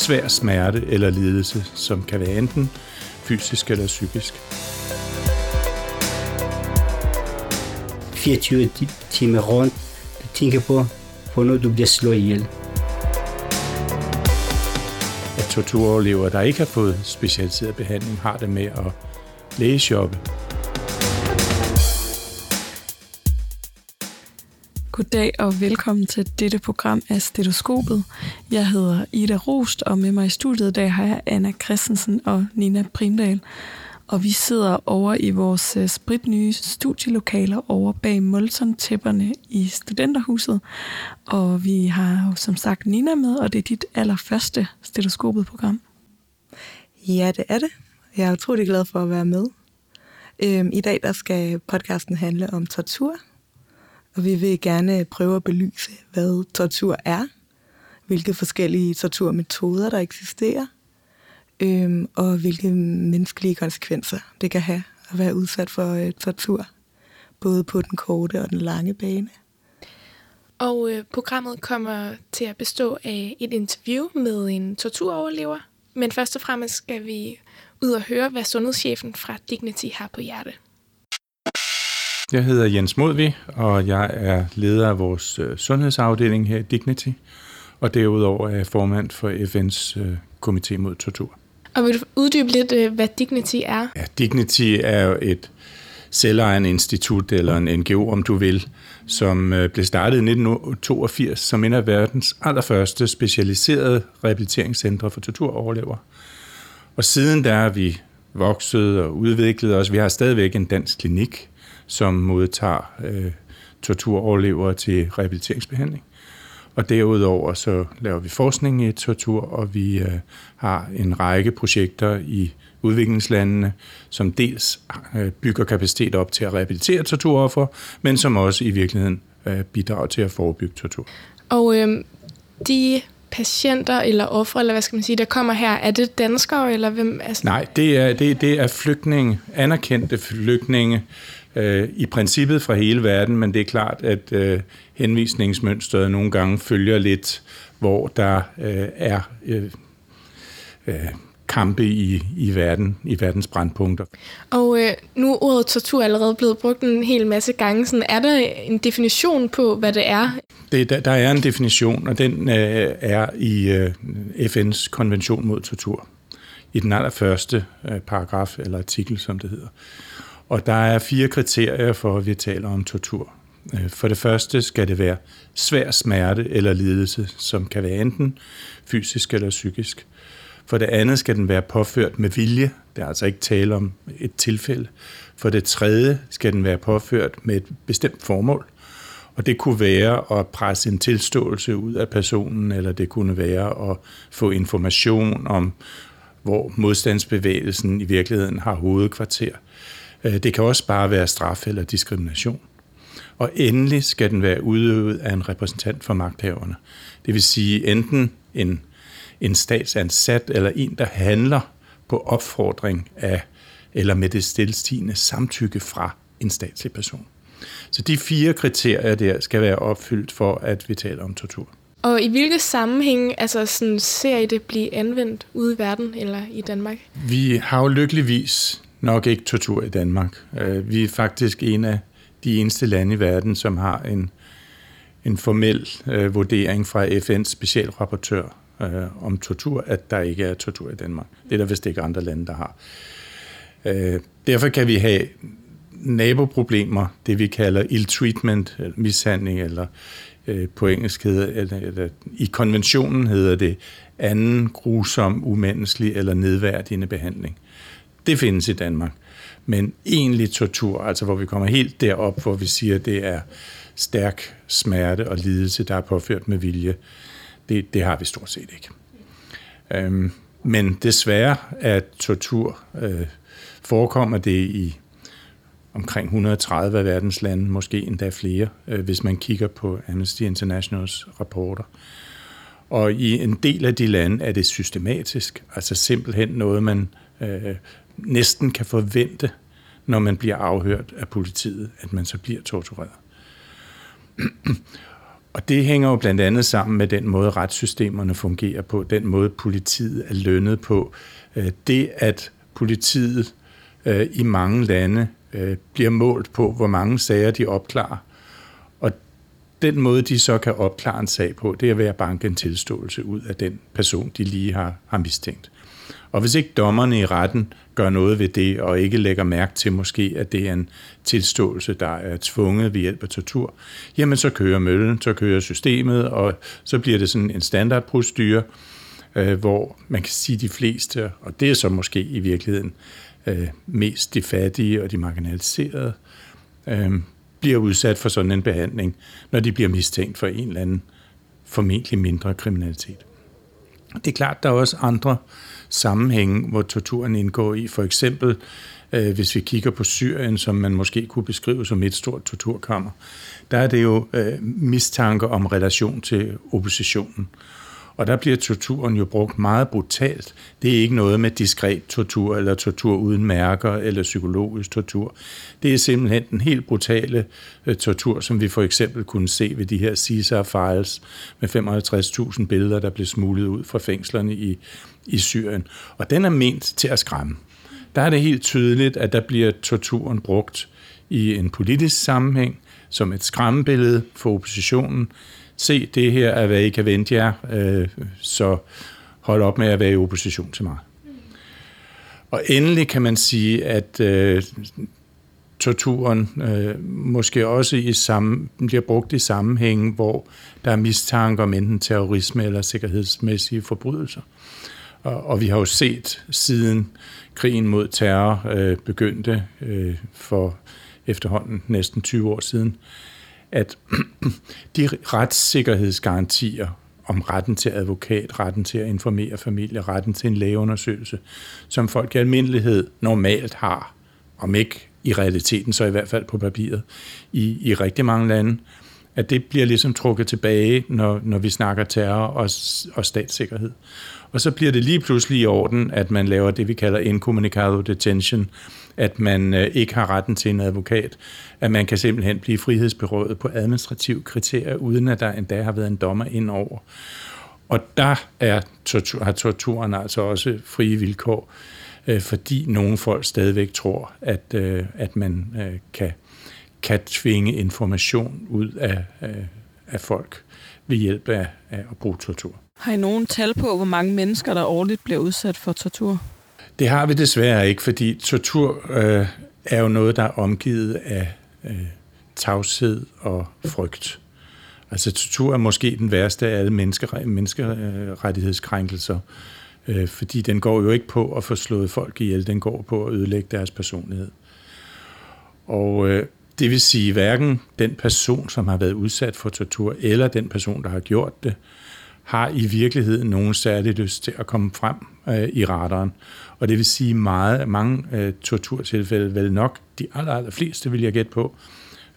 svær smerte eller lidelse, som kan være enten fysisk eller psykisk. 24 timer rundt, du tænker på, hvornår du bliver slået ihjel. At torturoverlevere, der ikke har fået specialiseret behandling, har det med at lægeshoppe. Goddag og velkommen til dette program af Stetoskopet. Jeg hedder Ida Rost, og med mig i studiet i dag har jeg Anna Christensen og Nina Primdal. Og vi sidder over i vores øh, spritnye studielokaler over bag Molson-tæpperne i Studenterhuset. Og vi har jo som sagt Nina med, og det er dit allerførste Stetoskopet-program. Ja, det er det. Jeg er utrolig glad for at være med. Øhm, I dag der skal podcasten handle om tortur, og vi vil gerne prøve at belyse, hvad tortur er, hvilke forskellige torturmetoder, der eksisterer, øhm, og hvilke menneskelige konsekvenser det kan have at være udsat for øh, tortur, både på den korte og den lange bane. Og øh, programmet kommer til at bestå af et interview med en torturoverlever, men først og fremmest skal vi ud og høre, hvad sundhedschefen fra Dignity har på hjerte. Jeg hedder Jens Modvi, og jeg er leder af vores øh, sundhedsafdeling her i Dignity, og derudover er jeg formand for FN's øh, komité mod tortur. Og vil du uddybe lidt, øh, hvad Dignity er? Ja, Dignity er jo et selvejende institut, eller en NGO, om du vil, som blev startet i 1982 som en af verdens allerførste specialiserede rehabiliteringscentre for torturoverlevere. Og siden der er vi vokset og udviklet os. Vi har stadigvæk en dansk klinik, som modtager øh, torturoverlevere til rehabiliteringsbehandling. Og derudover så laver vi forskning i tortur, og vi øh, har en række projekter i udviklingslandene, som dels øh, bygger kapacitet op til at rehabilitere torturoffer, men som også i virkeligheden øh, bidrager til at forebygge tortur. Og øh, de patienter eller ofre, eller hvad skal man sige, der kommer her, er det danskere, eller hvem? Altså... Nej, det er, det, det er flygtninge, anerkendte flygtninge, øh, i princippet fra hele verden, men det er klart, at øh, henvisningsmønstret nogle gange følger lidt, hvor der øh, er øh, øh, kampe i, i verden, i verdens brandpunkter. Og øh, nu er ordet tortur allerede blevet brugt en hel masse gange. Sådan, er der en definition på, hvad det er? Det, der, der er en definition, og den øh, er i øh, FN's konvention mod tortur. I den allerførste øh, paragraf, eller artikel, som det hedder. Og der er fire kriterier for, at vi taler om tortur. Øh, for det første skal det være svær smerte eller lidelse, som kan være enten fysisk eller psykisk. For det andet skal den være påført med vilje. Det er altså ikke tale om et tilfælde. For det tredje skal den være påført med et bestemt formål. Og det kunne være at presse en tilståelse ud af personen, eller det kunne være at få information om, hvor modstandsbevægelsen i virkeligheden har hovedkvarter. Øh, det kan også bare være straf eller diskrimination. Og endelig skal den være udøvet af en repræsentant for magthaverne. Det vil sige enten en, en statsansat eller en, der handler på opfordring af eller med det stillstigende samtykke fra en statslig person. Så de fire kriterier der skal være opfyldt for, at vi taler om tortur. Og i hvilke sammenhæng altså sådan, ser I det blive anvendt ude i verden eller i Danmark? Vi har jo lykkeligvis nok ikke tortur i Danmark. Øh, vi er faktisk en af de eneste lande i verden, som har en, en formel øh, vurdering fra FN's specialrapportør øh, om tortur, at der ikke er tortur i Danmark. Det er der vist ikke andre lande, der har. Øh, derfor kan vi have naboproblemer, det vi kalder ill treatment, eller mishandling, eller øh, på engelsk hedder, eller, eller i konventionen hedder det anden grusom, umenneskelig eller nedværdigende behandling. Det findes i Danmark. Men egentlig tortur, altså hvor vi kommer helt derop, hvor vi siger, at det er stærk smerte og lidelse, der er påført med vilje, det, det har vi stort set ikke. Øhm, men desværre at tortur øh, forekommer det i omkring 130 af verdens lande, måske endda flere, øh, hvis man kigger på Amnesty Internationals rapporter. Og i en del af de lande er det systematisk, altså simpelthen noget, man øh, næsten kan forvente, når man bliver afhørt af politiet, at man så bliver tortureret. Og det hænger jo blandt andet sammen med den måde, retssystemerne fungerer på, den måde, politiet er lønnet på. Øh, det, at politiet øh, i mange lande øh, bliver målt på, hvor mange sager de opklarer. Og den måde, de så kan opklare en sag på, det er ved at banke en tilståelse ud af den person, de lige har, har mistænkt. Og hvis ikke dommerne i retten gør noget ved det, og ikke lægger mærke til måske, at det er en tilståelse, der er tvunget ved hjælp af tortur, jamen så kører møllen, så kører systemet, og så bliver det sådan en standardprocedure, øh, hvor man kan sige de fleste, og det er så måske i virkeligheden øh, mest de fattige og de marginaliserede, øh, bliver udsat for sådan en behandling, når de bliver mistænkt for en eller anden formentlig mindre kriminalitet. Det er klart, der er også andre sammenhænge, hvor torturen indgår i. For eksempel, øh, hvis vi kigger på Syrien, som man måske kunne beskrive som et stort torturkammer, der er det jo øh, mistanke om relation til oppositionen. Og der bliver torturen jo brugt meget brutalt. Det er ikke noget med diskret tortur, eller tortur uden mærker, eller psykologisk tortur. Det er simpelthen den helt brutale øh, tortur, som vi for eksempel kunne se ved de her Caesar-files med 55.000 billeder, der blev smuglet ud fra fængslerne i, i Syrien. Og den er ment til at skræmme. Der er det helt tydeligt, at der bliver torturen brugt i en politisk sammenhæng, som et skræmmebillede for oppositionen, se, det her er, hvad I kan vente jer, øh, så hold op med at være i opposition til mig. Og endelig kan man sige, at øh, torturen øh, måske også i samme, bliver brugt i sammenhænge, hvor der er mistanke om enten terrorisme eller sikkerhedsmæssige forbrydelser. Og, og vi har jo set siden krigen mod terror øh, begyndte øh, for efterhånden næsten 20 år siden, at de retssikkerhedsgarantier om retten til advokat, retten til at informere familie, retten til en lægeundersøgelse, som folk i almindelighed normalt har, om ikke i realiteten, så i hvert fald på papiret, i, i rigtig mange lande, at det bliver ligesom trukket tilbage, når, når vi snakker terror og, og statssikkerhed. Og så bliver det lige pludselig i orden, at man laver det, vi kalder incommunicado detention, at man øh, ikke har retten til en advokat, at man kan simpelthen blive frihedsberøvet på administrativ kriterier, uden at der endda har været en dommer ind over. Og der er tortur, har torturen altså også frie vilkår, øh, fordi nogle folk stadigvæk tror, at, øh, at man øh, kan, kan tvinge information ud af, øh, af folk ved hjælp af, af at bruge tortur. Har I nogen tal på, hvor mange mennesker, der årligt bliver udsat for tortur? Det har vi desværre ikke, fordi tortur øh, er jo noget, der er omgivet af øh, tavshed og frygt. Altså tortur er måske den værste af alle menneskerettighedskrænkelser, øh, fordi den går jo ikke på at få slået folk ihjel, den går på at ødelægge deres personlighed. Og øh, det vil sige, hverken den person, som har været udsat for tortur, eller den person, der har gjort det, har i virkeligheden nogen særlig lyst til at komme frem øh, i radaren. Og det vil sige meget, mange øh, torturtilfælde, vel nok de aller, aller fleste, vil jeg gætte på,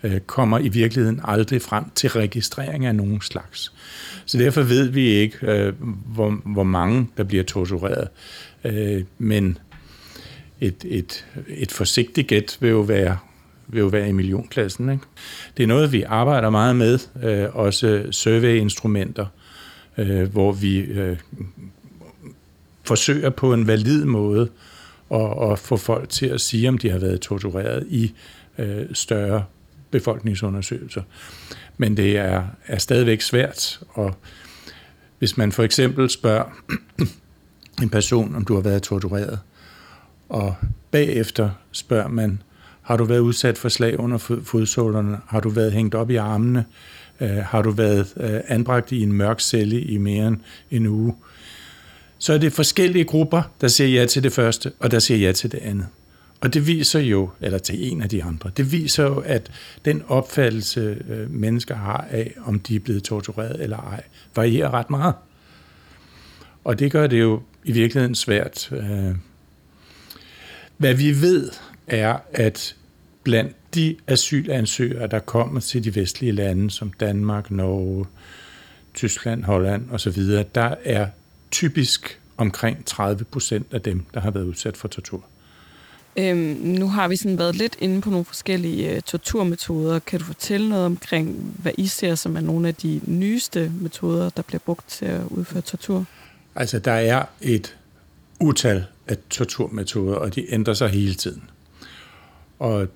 øh, kommer i virkeligheden aldrig frem til registrering af nogen slags. Så derfor ved vi ikke, øh, hvor, hvor mange der bliver tortureret. Øh, men et, et, et forsigtigt gæt vil jo være vil jo være i millionklassen. Ikke? Det er noget, vi arbejder meget med, øh, også survey-instrumenter, øh, Øh, hvor vi øh, forsøger på en valid måde at, at få folk til at sige, om de har været tortureret i øh, større befolkningsundersøgelser. Men det er, er stadigvæk svært, og hvis man for eksempel spørger en person, om du har været tortureret, og bagefter spørger man, har du været udsat for slag under fodsålerne? Har du været hængt op i armene? Øh, har du været øh, anbragt i en mørk celle i mere end en uge? Så er det forskellige grupper, der siger ja til det første, og der siger ja til det andet. Og det viser jo, eller til en af de andre, det viser jo, at den opfattelse, øh, mennesker har af, om de er blevet tortureret eller ej, varierer ret meget. Og det gør det jo i virkeligheden svært. Hvad vi ved, er, at blandt de asylansøgere, der kommer til de vestlige lande, som Danmark, Norge, Tyskland, Holland osv., der er typisk omkring 30 procent af dem, der har været udsat for tortur. Øhm, nu har vi sådan været lidt inde på nogle forskellige uh, torturmetoder. Kan du fortælle noget omkring, hvad I ser som er nogle af de nyeste metoder, der bliver brugt til at udføre tortur? Altså, der er et utal af torturmetoder, og de ændrer sig hele tiden. Og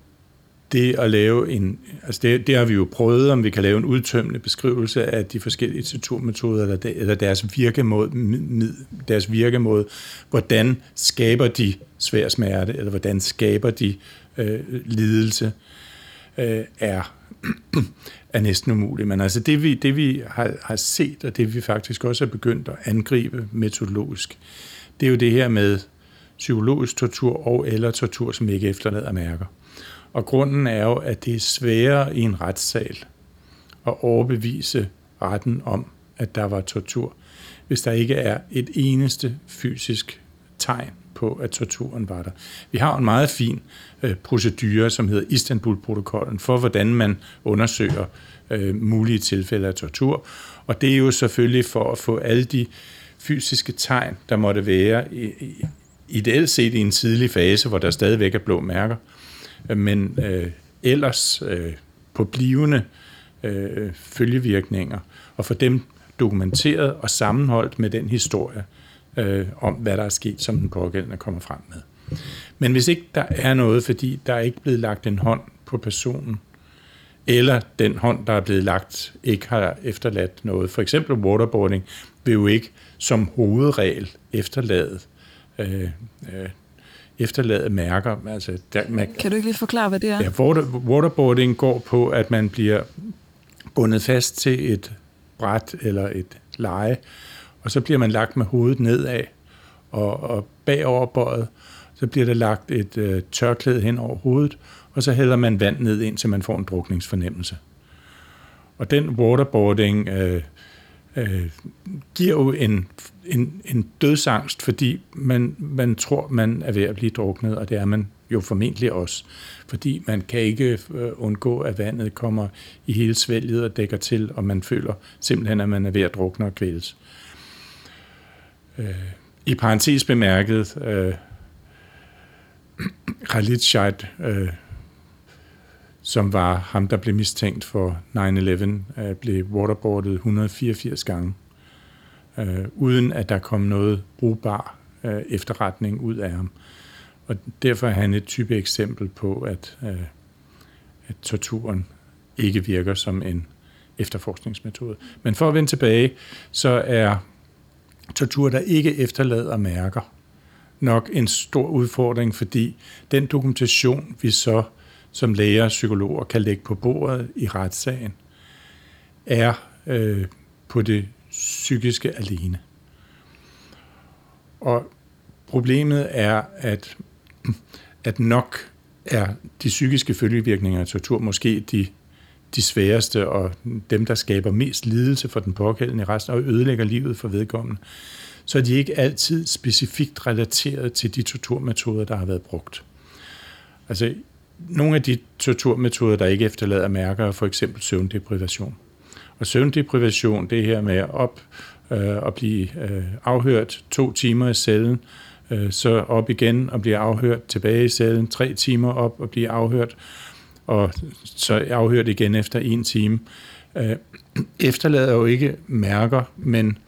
det at lave en, altså det, det har vi jo prøvet, om vi kan lave en udtømmende beskrivelse af de forskellige torturmetoder, eller, eller deres virkemåde, deres virkemåde, hvordan skaber de svær smerte, eller hvordan skaber de øh, lidelse, øh, er, er næsten umuligt. Men altså det vi, det vi har, har set, og det vi faktisk også har begyndt at angribe metodologisk, det er jo det her med psykologisk tortur og eller tortur, som ikke efterlader mærker. Og grunden er jo, at det er sværere i en retssal at overbevise retten om, at der var tortur, hvis der ikke er et eneste fysisk tegn på, at torturen var der. Vi har en meget fin øh, procedure, som hedder Istanbul-protokollen, for hvordan man undersøger øh, mulige tilfælde af tortur. Og det er jo selvfølgelig for at få alle de fysiske tegn, der måtte være, i, i, ideelt set i en tidlig fase, hvor der stadigvæk er blå mærker, men øh, ellers øh, på blivende øh, følgevirkninger, og få dem dokumenteret og sammenholdt med den historie øh, om, hvad der er sket, som den pågældende kommer frem med. Men hvis ikke der er noget, fordi der er ikke blevet lagt en hånd på personen, eller den hånd, der er blevet lagt, ikke har efterladt noget. For eksempel waterboarding vil jo ikke som hovedregel efterlade øh, øh, efterlade mærker. Altså, der, man, kan du ikke lige forklare, hvad det er? Ja, water, waterboarding går på, at man bliver bundet fast til et bræt eller et leje, og så bliver man lagt med hovedet nedad og, og bagoverbøjet. Så bliver der lagt et øh, tørklæde hen over hovedet, og så hælder man vand ned ind, så man får en drukningsfornemmelse. Og den waterboarding øh, øh, giver jo en, en, en dødsangst, fordi man, man tror, man er ved at blive druknet, og det er man jo formentlig også. Fordi man kan ikke øh, undgå, at vandet kommer i hele svælget og dækker til, og man føler simpelthen, at man er ved at drukne og kvæles. Øh, I parentes bemærket, øh, Khalid Scheid, øh, som var ham, der blev mistænkt for 9-11, øh, blev waterboardet 184 gange, øh, uden at der kom noget brugbar øh, efterretning ud af ham. Og derfor er han et type eksempel på, at, øh, at torturen ikke virker som en efterforskningsmetode. Men for at vende tilbage, så er tortur, der ikke efterlader mærker, nok en stor udfordring, fordi den dokumentation, vi så som læger og psykologer kan lægge på bordet i retssagen, er øh, på det psykiske alene. Og problemet er, at, at nok er de psykiske følgevirkninger af tortur måske de, de sværeste og dem, der skaber mest lidelse for den pågældende resten og ødelægger livet for vedkommende, så er de ikke altid specifikt relateret til de torturmetoder, der har været brugt. Altså, nogle af de torturmetoder, der ikke efterlader mærker, er for eksempel søvndeprivation. Og søvndeprivation, det her med at op øh, og blive øh, afhørt to timer i cellen, øh, så op igen og blive afhørt tilbage i cellen, tre timer op og blive afhørt, og så afhørt igen efter en time. Øh, efterlader jo ikke mærker, men,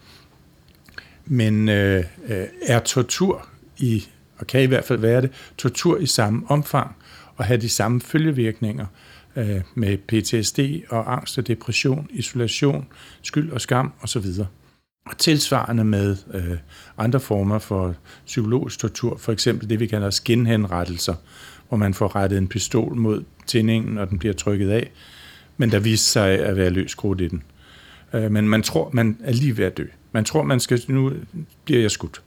men øh, øh er tortur i, og kan i hvert fald være det, tortur i samme omfang at have de samme følgevirkninger øh, med PTSD og angst og depression, isolation, skyld og skam osv. Og tilsvarende med øh, andre former for psykologisk tortur, for eksempel det, vi kalder skinhenrettelser, hvor man får rettet en pistol mod tændingen, og den bliver trykket af, men der viser sig at være løs i den. Øh, men man tror, man er lige ved at dø. Man tror, man skal, nu bliver jeg skudt.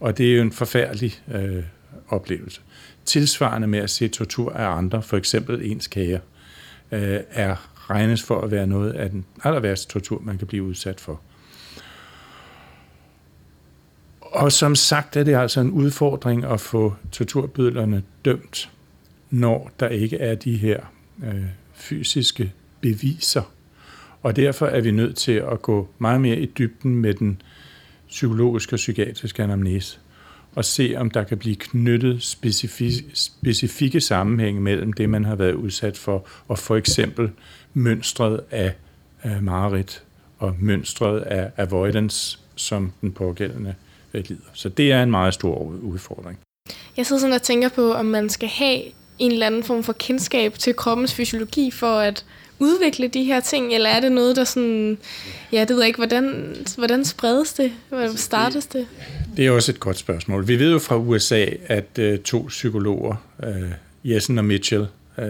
Og det er jo en forfærdelig øh, oplevelse tilsvarende med at se tortur af andre, for eksempel ens kære, øh, er regnes for at være noget af den aller værste tortur, man kan blive udsat for. Og som sagt er det altså en udfordring at få torturbydlerne dømt, når der ikke er de her øh, fysiske beviser. Og derfor er vi nødt til at gå meget mere i dybden med den psykologiske og psykiatriske anamnese og se, om der kan blive knyttet specifikke, specifikke sammenhænge mellem det, man har været udsat for, og for eksempel mønstret af, øh, mareridt og mønstret af avoidance, som den pågældende øh, lider. Så det er en meget stor udfordring. Jeg sidder sådan og tænker på, om man skal have en eller anden form for kendskab til kroppens fysiologi for at udvikle de her ting, eller er det noget, der sådan, ja, det ved jeg ikke, hvordan, hvordan spredes det? Hvordan startes det? Det er også et godt spørgsmål. Vi ved jo fra USA, at uh, to psykologer, uh, Jessen og Mitchell, uh,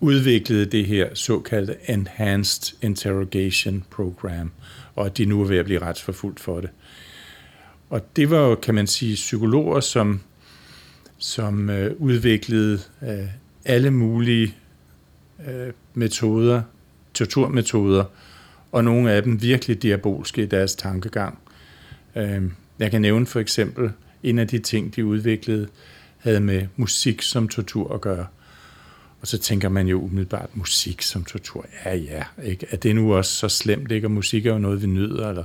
udviklede det her såkaldte Enhanced Interrogation Program, og at de nu er ved at blive retsforfulgt for det. Og det var jo, kan man sige, psykologer, som, som uh, udviklede uh, alle mulige Øh, metoder, torturmetoder, og nogle af dem virkelig diabolske i deres tankegang. Uh, jeg kan nævne for eksempel, en af de ting, de udviklede, havde med musik som tortur at gøre. Og så tænker man jo umiddelbart, musik som tortur, ja ja, ikke? er det nu også så slemt, ikke? og musik er jo noget, vi nyder, eller...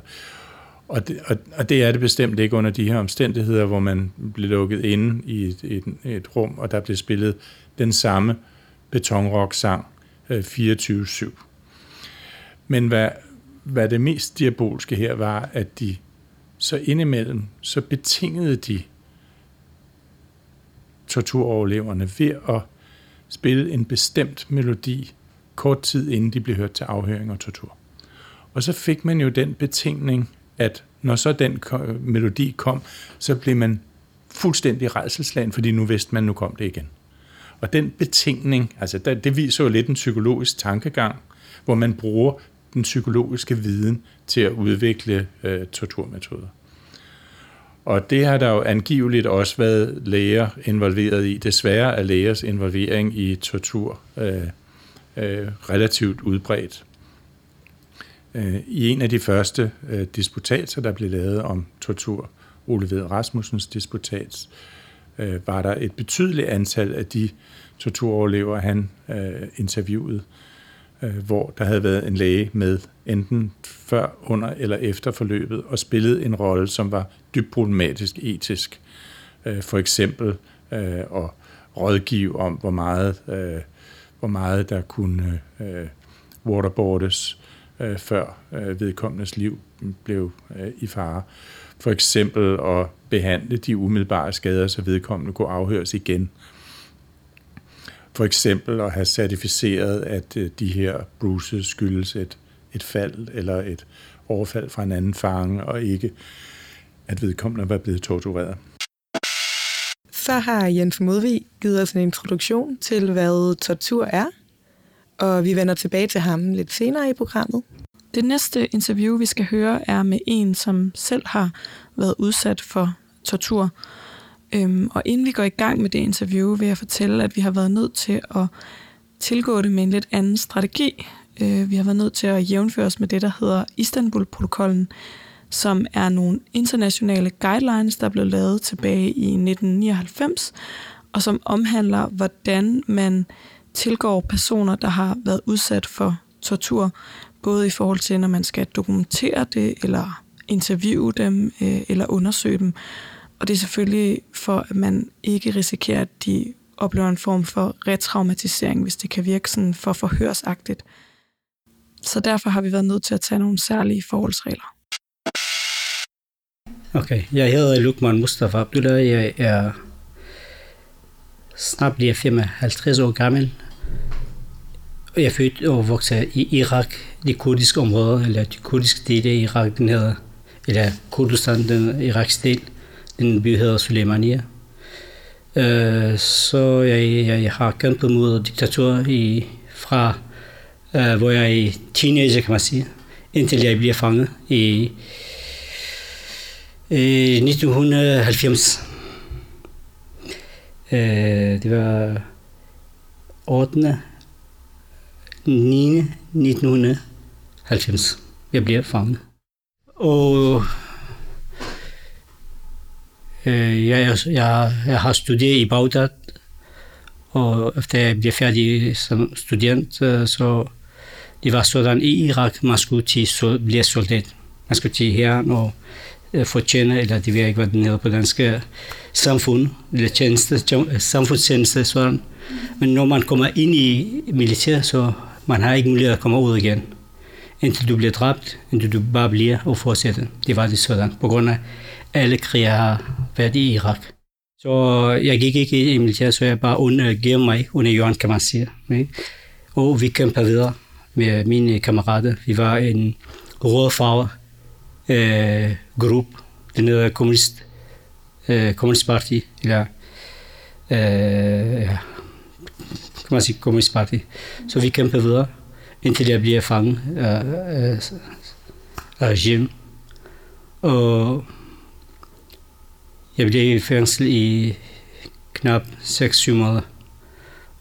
Og det, og, og det er det bestemt ikke under de her omstændigheder, hvor man blev lukket inde i et, et, et rum, og der blev spillet den samme betonrock-sang øh, 24-7. Men hvad, hvad det mest diabolske her var, at de så indimellem, så betingede de torturoverleverne ved at spille en bestemt melodi kort tid inden de blev hørt til afhøring og tortur. Og så fik man jo den betingning, at når så den melodi kom, så blev man fuldstændig redselslagen, fordi nu vidste man, nu kom det igen. Og den betingning, altså det viser jo lidt en psykologisk tankegang, hvor man bruger den psykologiske viden til at udvikle øh, torturmetoder. Og det har der jo angiveligt også været læger involveret i. Desværre er lægers involvering i tortur øh, øh, relativt udbredt. Øh, I en af de første øh, disputater, der blev lavet om tortur, Ole Ved Rasmussens disputats, øh, var der et betydeligt antal af de torturoverlever, han øh, interviewede, øh, hvor der havde været en læge med enten før, under eller efter forløbet, og spillede en rolle, som var dybt problematisk etisk. Øh, for eksempel øh, at rådgive om, hvor meget, øh, hvor meget der kunne øh, waterboardes, øh, før øh, vedkommendes liv blev øh, i fare. For eksempel at behandle de umiddelbare skader, så vedkommende kunne afhøres igen. For eksempel at have certificeret, at øh, de her bruises skyldes et, et fald eller et overfald fra en anden fange, og ikke at vedkommende var blevet tortureret. Så har Jens Modvig givet os en introduktion til, hvad tortur er, og vi vender tilbage til ham lidt senere i programmet. Det næste interview, vi skal høre, er med en, som selv har været udsat for tortur. Øhm, og inden vi går i gang med det interview, vil jeg fortælle, at vi har været nødt til at tilgå det med en lidt anden strategi. Øh, vi har været nødt til at jævnføre os med det, der hedder Istanbul-protokollen, som er nogle internationale guidelines, der blev lavet tilbage i 1999, og som omhandler, hvordan man tilgår personer, der har været udsat for tortur, både i forhold til, når man skal dokumentere det, eller interviewe dem, øh, eller undersøge dem. Og det er selvfølgelig for, at man ikke risikerer, at de oplever en form for retraumatisering, hvis det kan virke sådan for forhørsagtigt. Så derfor har vi været nødt til at tage nogle særlige forholdsregler. Okay, jeg hedder Lukman Mustafa Abdullah. Jeg er snart bliver 55 år gammel. Jeg er født og vokset i Irak, det kurdiske område, eller det kurdiske del af Irak, den hedder, eller Kurdistan, den irakiske del, en by hedder Suleimania. Uh, øh, så jeg, jeg, jeg har kæmpet mod diktatur i, fra, uh, hvor jeg er teenager, kan man sige, indtil jeg bliver fanget i i 1990. Øh, det var 8. 9. 1990. Jeg bliver fanget. Og øh, jeg, jeg, jeg har studeret i Bagdad, og efter jeg blev færdig som student, øh, så det var sådan i Irak, man skulle til blive soldat. Man skulle til herren og øh, fortjener, eller det ved ikke, hvad den hedder på dansk, øh, samfund, eller tjeneste, øh, samfundstjeneste, sådan. Men når man kommer ind i militær, så man har ikke mulighed at komme ud igen. Indtil du bliver dræbt, indtil du bare bliver og fortsætter. Det var det sådan, på grund af alle krige har været i Irak. Så øh, jeg gik ikke i militær, så jeg bare undergav øh, mig under jorden, kan man sige. Og vi kæmpede videre med mine kammerater. Vi var en rødfarve øh, gruppe, den hedder Kommunist, øh, Kommunistparti, eller øh, ja, kan man sige Kommunistparti. Så vi kæmpede videre, indtil jeg bliver fanget af, af, af regime. Og jeg blev i fængsel i knap 6-7 måneder,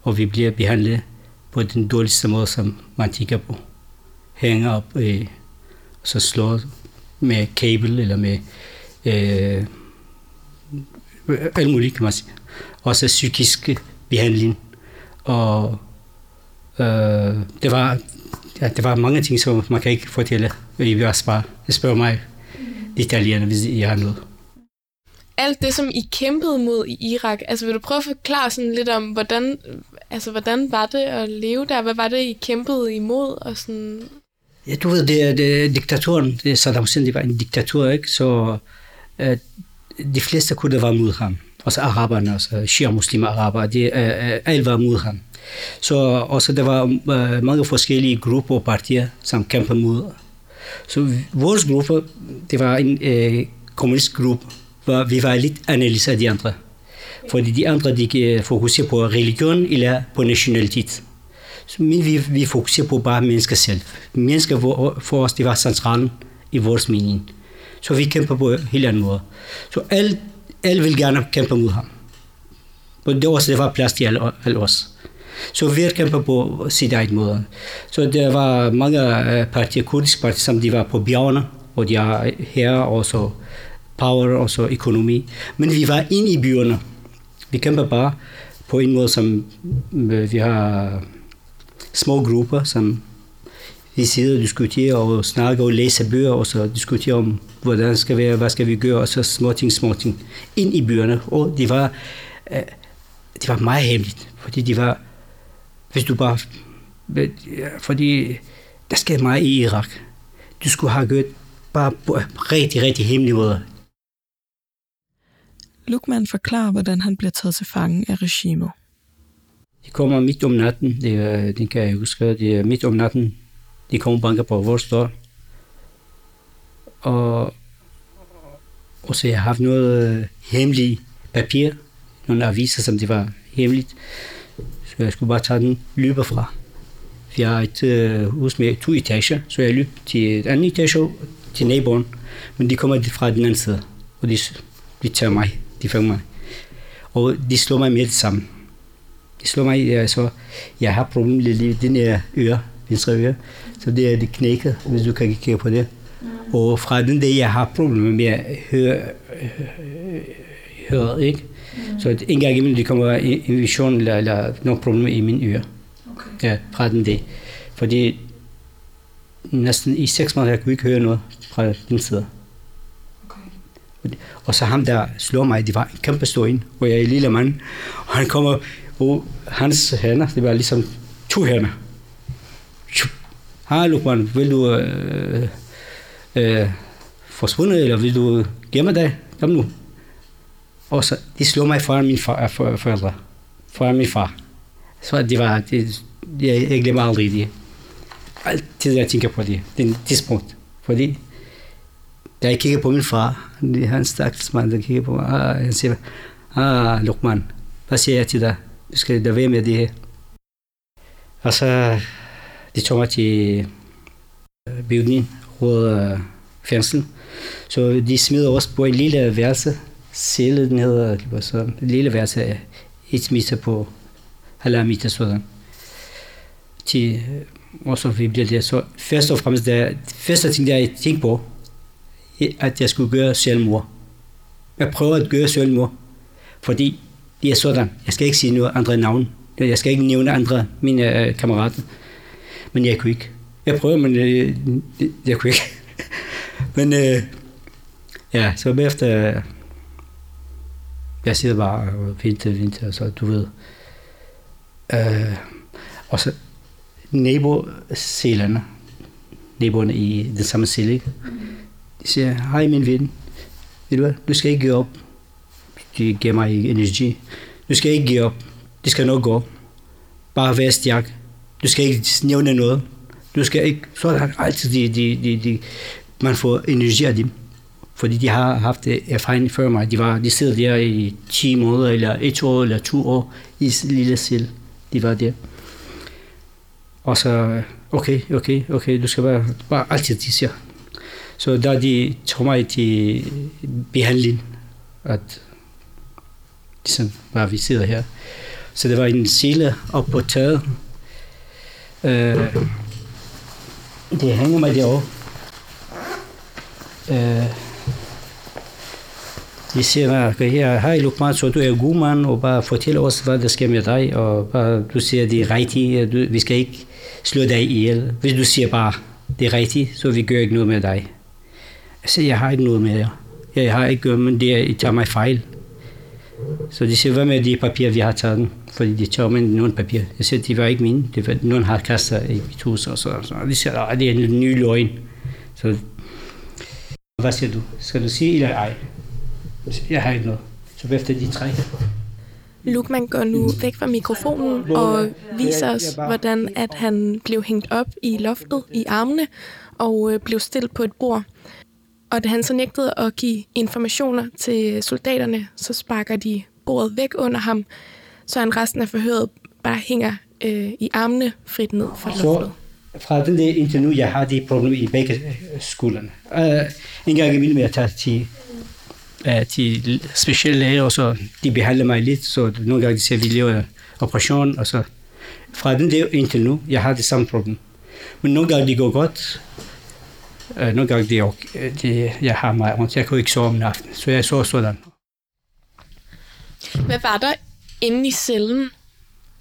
og vi bliver behandlet på den dårligste måde, som man kigger på. Hænger op, øh, og så slår med kabel eller med øh, alt muligt, kan man sige. Også psykisk behandling. Og øh, det var ja, det var mange ting, som man kan ikke fortælle i Vjarsbar. Det spørger mig detaljerne, hvis I har noget alt det, som I kæmpede mod i Irak, altså vil du prøve at forklare sådan lidt om, hvordan, altså, hvordan var det at leve der? Hvad var det, I kæmpede imod? Og sådan? Ja, du ved, det er det, diktaturen, det Saddam Hussein, det var en diktatur, ikke? Så øh, de fleste kunne være mod ham. Også araberne, altså shia-muslimer araber, de, øh, øh alle var mod ham. Så også der var øh, mange forskellige grupper og partier, som kæmpede mod. Så vores gruppe, det var en øh, kommunistgruppe, var, vi var lidt anderledes af de andre. Fordi de andre, de øh, fokuserer på religion eller på nationalitet. Men vi, vi fokuserer på bare mennesker selv. Mennesker for for os, det var centralen i vores mening. Så vi kæmper på en helt anden måde. Så alle, alle vil gerne kæmpe mod ham. Og det også, det var plads til alle, alle os. Så vi kæmper på sit eget måde. Så der var mange øh, partier, kurdiske partier, som de var på bjergene, og de er her også power og så økonomi. Men vi var inde i byerne. Vi kæmper bare på en måde, som øh, vi har små grupper, som vi sidder og diskuterer og snakker og læser bøger, og så diskuterer om, hvordan skal være, hvad skal vi gøre, og så små ting, små ting, ind i byerne. Og det var, øh, det var meget hemmeligt, fordi det var, hvis du bare, fordi der sker meget i Irak. Du skulle have gjort bare på rigtig, rigtig hemmelig måde. Lukman forklarer, hvordan han bliver taget til fange af regimet. De kommer midt om natten, det, er, det kan jeg huske, det er midt om natten. De kommer og banker på vores dør. Og, og så jeg har noget øh, hemmeligt papir, nogle aviser, som det var hemmeligt. Så jeg skulle bare tage den løbe fra. Vi har et øh, hus med to etager, så jeg løb til et andet etage til naboen. Men de kommer fra den anden side, og de, de tager mig de fanger mig. Og de slår mig med det samme. De slår mig, altså, jeg har problemer med den her øre, venstre øre, så det er det knækket, hvis du kan kigge på det. Mm. Og fra den dag, jeg har problemer med at høre, høre ikke? Mm. Så en gang imellem, det kommer en vision eller, eller nogle problemer i min øre. Okay. Ja, fra den dag. Fordi næsten i seks måneder, jeg kunne ikke høre noget fra den side. Og så ham, der slår mig, det var en kæmpe stor en, hvor jeg er en lille mand. Og han kommer, og hans hænder, det var ligesom to hænder. Hej Lukman, vil du øh, øh, forsvunde, eller vil du gemme dig? Kom nu. Og så, de slår mig foran min far, øh, for, forældre. Foran min far. Så det var, det, jeg, jeg glemmer aldrig det. Altid jeg tænker på det, det tidspunkt. Fordi da jeg kiggede på min far, han stakkels mand, der kiggede på mig, ah, han siger, ah, Lukman, hvad siger jeg til dig? Du skal da være med det her. Og så, de tog mig til øh, bygningen, råd øh, fængsel. Så de smed os på en lille værelse, Sælet den hedder, det var sådan, en lille værelse, et meter på halvandet meter sådan. Til, øh, og så vi blev det Så først og fremmest, det første ting, der jeg tænkte på, at jeg skulle gøre selvmord. Jeg prøver at gøre selvmord, fordi det er sådan. Jeg skal ikke sige noget andre navn. Jeg skal ikke nævne andre mine øh, kammerater. Men jeg kunne ikke. Jeg prøver, men øh, jeg kunne ikke. men øh, Ja, så bagefter, øh, jeg sidder bare og venter, venter, så du ved. Øh, og så nabocellerne, naboerne i den samme celle, siger, hej min ven, ved du hvad, du skal ikke give op. De giver mig energi. Du skal ikke give op. Det skal nok gå. Bare vær stærk. Du skal ikke nævne noget. Du skal ikke, så er der altid, de, de, de, de, man får energi af dem. Fordi de har haft øh, erfaring før mig. De, var, de sidder der i 10 måneder, eller et år, eller to år i lille selv. De var der. Og så, okay, okay, okay, du skal bare, bare altid, de siger. Så da de tog mig til behandling, at ligesom bare vi sidder her. Så det var en sele uh, op på taget. Øh, uh, det uh, hænger mig derovre. Øh, de siger mig, her, hej Lukman, så du er god mand, og bare fortæl os, hvad der sker med dig, og bare, du siger, det er rigtigt, du, vi skal ikke slå dig ihjel. Hvis du siger bare, det er rigtigt, så vi gør ikke noget med dig. Jeg siger, jeg har ikke noget med jer. Jeg har ikke, men det I tager mig fejl. Så de siger, hvad med de papirer, vi har taget? Fordi de tager med nogle papirer. Jeg siger, de var ikke mine. Det var, nogen har kastet i mit hus og så. Så. De siger, at det er en ny løgn. Så hvad siger du? Skal du sige eller ej? Jeg har ikke noget. Så efter de tre. Lukman går nu væk fra mikrofonen og viser os, hvordan at han blev hængt op i loftet i armene og øh, blev stillet på et bord. Og da han så nægtede at give informationer til soldaterne, så sparker de bordet væk under ham, så han resten af forhøret bare hænger øh, i armene frit ned fra loftet. Så fra den der indtil nu, jeg har de problemer i begge skuldrene. Uh, en gang imellem jeg tager til, uh, til specielle læger, og så de behandler mig lidt, så nogle gange de siger, vi laver operation, og så fra den der indtil nu, jeg har det samme problem. Men nogle gange det går godt, Øh, nogle gange det, det, jeg har mig rundt. Jeg kunne ikke sove om aftenen, så jeg så sådan. Hvad var der inde i cellen?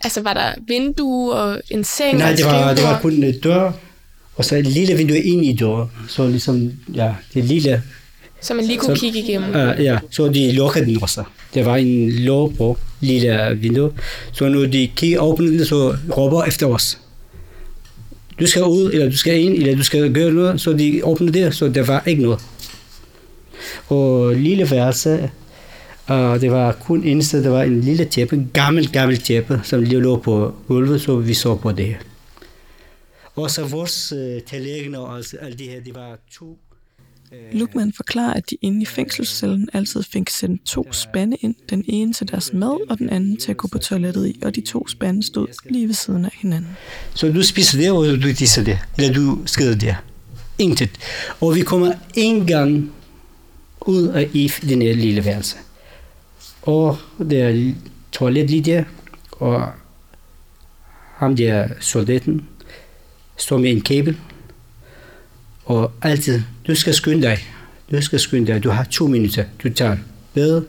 Altså, var der vindue og en seng? Nej, og det var, det var kun en dør, og så et lille vindue ind i døren. Så ligesom, ja, det lille, Så man lige kunne Så- kigge igennem. uh, ja, så de lukkede den også. Der var en låg på, lille vindue. Så når de kigger åbner den, så råber efter os. Du skal ud, eller du skal ind, eller du skal gøre noget, så de åbner det, så der var ikke noget. Og lille værelse, og det var kun eneste, der var en lille tæppe, en gammel, gammel tæppe, som lige lå på gulvet, så vi så på det. Og så vores øh, tallerkener og alt, alt det her, det var to Lukman forklarer, at de inde i fængselscellen altid fik sendt to spande ind, den ene til deres mad, og den anden til at gå på toilettet i, og de to spande stod lige ved siden af hinanden. Så du spiser der, og du tisser der. Eller du skider der. Intet. Og vi kommer en gang ud af i den her lille værelse. Og der er toilet lige der, og ham der soldaten står med en kabel, og altid, du skal skynde dig. Du skal skynde dig. Du har to minutter. Du tager bad,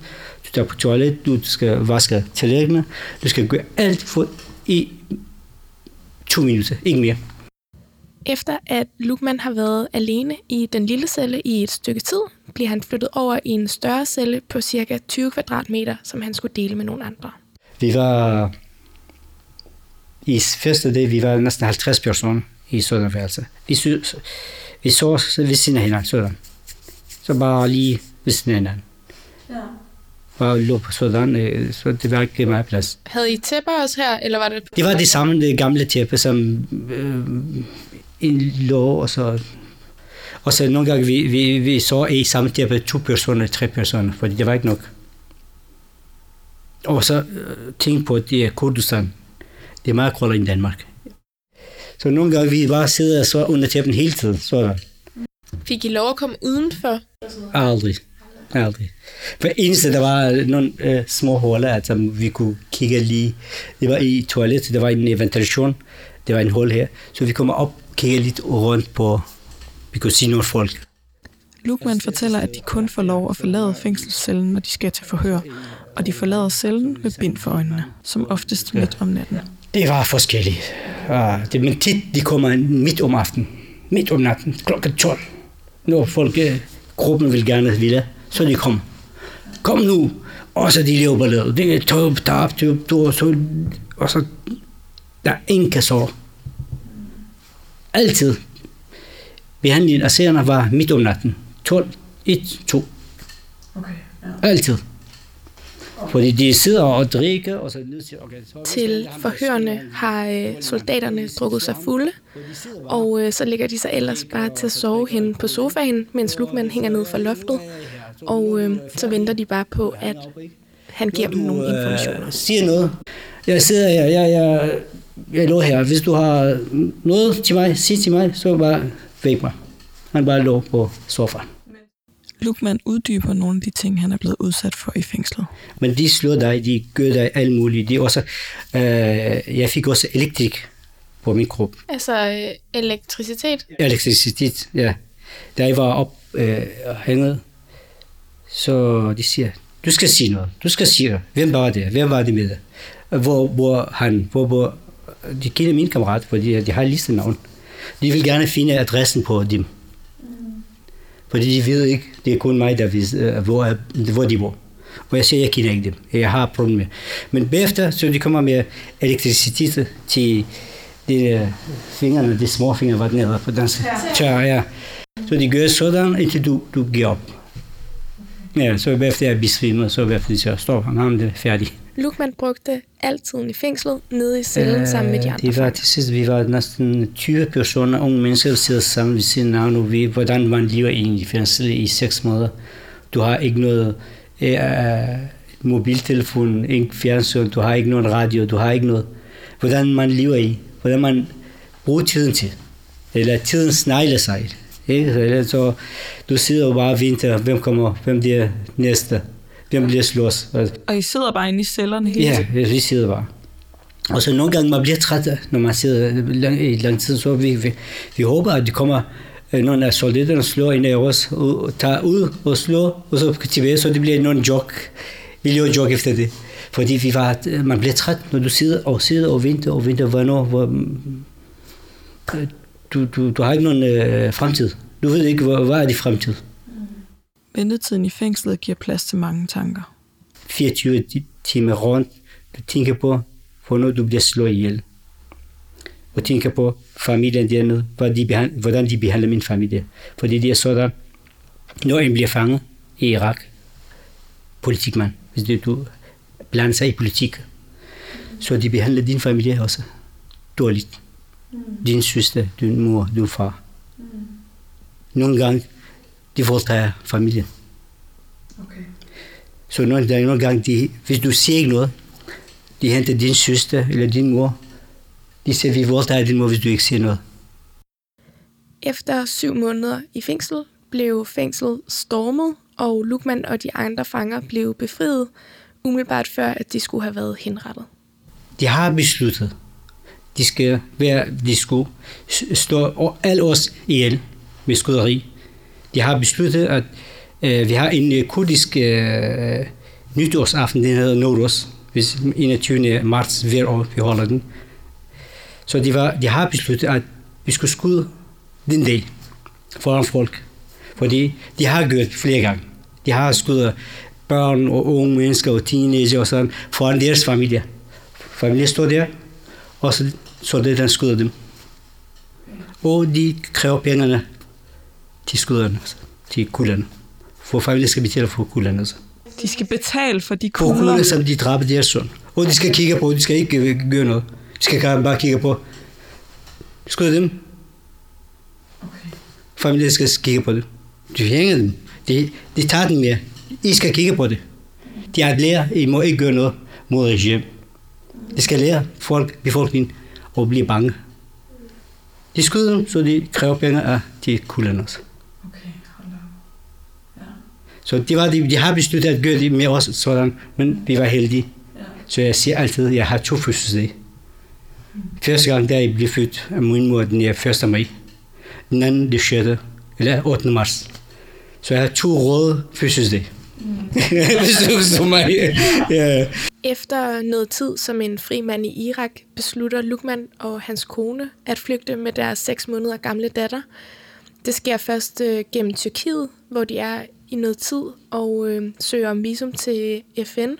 du tager på toilet, du skal vaske tallerkener, du skal gøre alt for i to minutter, ikke mere. Efter at Lukman har været alene i den lille celle i et stykke tid, bliver han flyttet over i en større celle på cirka 20 kvadratmeter, som han skulle dele med nogle andre. Vi var i første dag, vi var næsten 50 personer i sådan en værelse. Vi, sy- vi så ved siden af hinanden sådan. Så bare lige ved siden af hinanden. Ja. Bare lå på sådan, øh, så det var ikke meget plads. Havde I tæpper også her, eller var det... Det var det samme, det gamle tæppe, som øh, en lå, og så... Og så nogle gange, vi, vi, vi så i samme tæppe to personer, tre personer, fordi det var ikke nok. Og så øh, tænk på, at det er Kurdistan. Det er meget koldere end Danmark. Så nogle gange, vi bare sidder så under tæppen hele tiden. Så Fik I lov at komme udenfor? aldrig. Aldrig. For eneste, der var nogle øh, små huller, altså vi kunne kigge lige. Det var i toilettet, der var en ventilation. Det var en hul her. Så vi kommer op kigge lidt rundt på, vi kunne se nogle folk. Lukman fortæller, at de kun får lov at forlade fængselscellen, når de skal til forhør, og de forlader cellen med bind for øjnene, som oftest midt om natten. Det var forskelligt. Uh, det, men tit, de kommer midt om aftenen. Midt om natten, klokken 12. Når folk, gruppen vil gerne ville. Så de kom. Kom nu! Og så de løber lidt. Det er top, top, top, top, så, og så der er ingen kan sove. Altid. Behandlingen af serierne var midt om natten. 12, 1, 2. Okay, ja. Altid. Fordi de sidder og drikker, og så ned til. Til forhørende har øh, soldaterne drukket sig fulde, og øh, så ligger de sig ellers bare til at sove hen på sofaen, mens Lukman hænger ned fra loftet, og øh, så venter de bare på, at han giver dem nogle informationer. Siger noget. Jeg sidder her, jeg, jeg, jeg lå her. Hvis du har noget til mig, sig til mig, så bare væk mig. Han bare lå på sofaen. Lukman uddyber nogle af de ting, han er blevet udsat for i fængslet. Men de slår dig, de gør dig alt muligt. De også, øh, jeg fik også elektrik på min krop. Altså øh, elektricitet? Elektricitet, ja. Da jeg var op øh, hænget, så de siger, du skal sige noget. Du skal sige noget. Hvem var det? Hvem var det med det? Hvor, hvor han, hvor, hvor, de kender min kammerat, fordi de har listenavn. De vil gerne finde adressen på dem. Fordi de ved ikke, det er kun mig, der ved, øh, hvor, hvor de bor. Og jeg siger, jeg kender ikke dem. Jeg har problemer med. Men bagefter, så de kommer med elektricitet til de fingrene, de små fingre, hvad den hedder på dansk. Tør, ja. Så de gør sådan, indtil du, du giver op. Ja, så bagefter jeg besvimet, så bagefter de siger, stop, han er færdig. Lukman brugte altid i fængslet nede i cellen uh, sammen med de andre Det var til sidst, vi var næsten 20 personer, unge mennesker, der sidder sammen ved siden af, nu vi, hvordan man lever i fængslet i seks måneder. Du har ikke noget uh, mobiltelefon, ikke fjernsyn, du har ikke noget radio, du har ikke noget. Hvordan man lever i, hvordan man bruger tiden til. Eller tiden snegler sig. Ikke? Eller så du sidder og bare og venter, hvem kommer, hvem bliver næste. Hvem bliver slås? Og I sidder bare inde i cellerne hele Ja, vi sidder bare. Og så nogle gange man bliver træt, når man sidder lang, i lang tid, så vi, vi, vi håber, at det kommer øh, nogle af soldaterne slår ind i os, og tager ud og slår, og så tilbage, så det bliver nogle jog. Vi laver jog efter det. Fordi vi var, man bliver træt, når du sidder og sidder og venter og venter, hvornår, hvor, øh, du, du, du har ikke nogen øh, fremtid. Du ved ikke, hvad, hvad er det fremtid. Ventetiden i fængslet giver plads til mange tanker. 24 timer rundt, du tænker på, hvornår du bliver slået ihjel. Og tænker på familien dernede, hvordan de behandler min familie. Fordi det er sådan, når en bliver fanget i Irak, politikmand, hvis det, du blander sig i politik, så de behandler din familie også dårligt. Mm. Din søster, din mor, din far. Mm. Nogle gange de voldtager familien. Okay. Så nogle, der er nogle gange, de, hvis du siger ikke noget, de henter din søster eller din mor. De siger, vi voldtager din mor, hvis du ikke siger noget. Efter syv måneder i fængsel blev fængslet stormet, og Lukman og de andre fanger blev befriet, umiddelbart før, at de skulle have været henrettet. De har besluttet, de skal være, de skulle stå alle os ihjel med skuderi. De har besluttet, at øh, vi har en øh, kurdisk øh, nytårsaften, den hedder Noros, hvis 21. marts hver år vi holder den. Så de, var, de har besluttet, at vi skulle skyde den dag foran folk. Fordi de har gjort flere gange. De har skudt børn og unge mennesker og teenager og sådan foran deres familie. Familien står der, og så, så det, den skyder dem. Og de kræver pengene til skudderne, til kulderne. For familien skal betale for kulderne. Så. De skal betale for de kugler? For kulderne, som de dræber deres søn. Og de skal kigge på, de skal ikke gøre noget. De skal bare kigge på. Skud dem. Okay. Familien skal kigge på det. De hænger dem. De, de tager den med. I skal kigge på det. De har lært, I må ikke gøre noget mod regime. De skal lære folk, befolkningen at blive bange. De skyder dem, så de kræver penge af de kulderne også. Så det var det, de har besluttet at gøre det med os sådan, men vi var heldige. Ja. Så jeg siger altid, at jeg har to fødselsdage. Første gang, da jeg blev født af min mor, den er 1. maj. Den anden, det 6. eller 8. marts. Så jeg har to røde fødselsdage. Mm. ja. Efter noget tid som en fri mand i Irak, beslutter Lukman og hans kone at flygte med deres seks måneder gamle datter. Det sker først øh, gennem Tyrkiet, hvor de er i noget tid og øh, søger om visum til FN,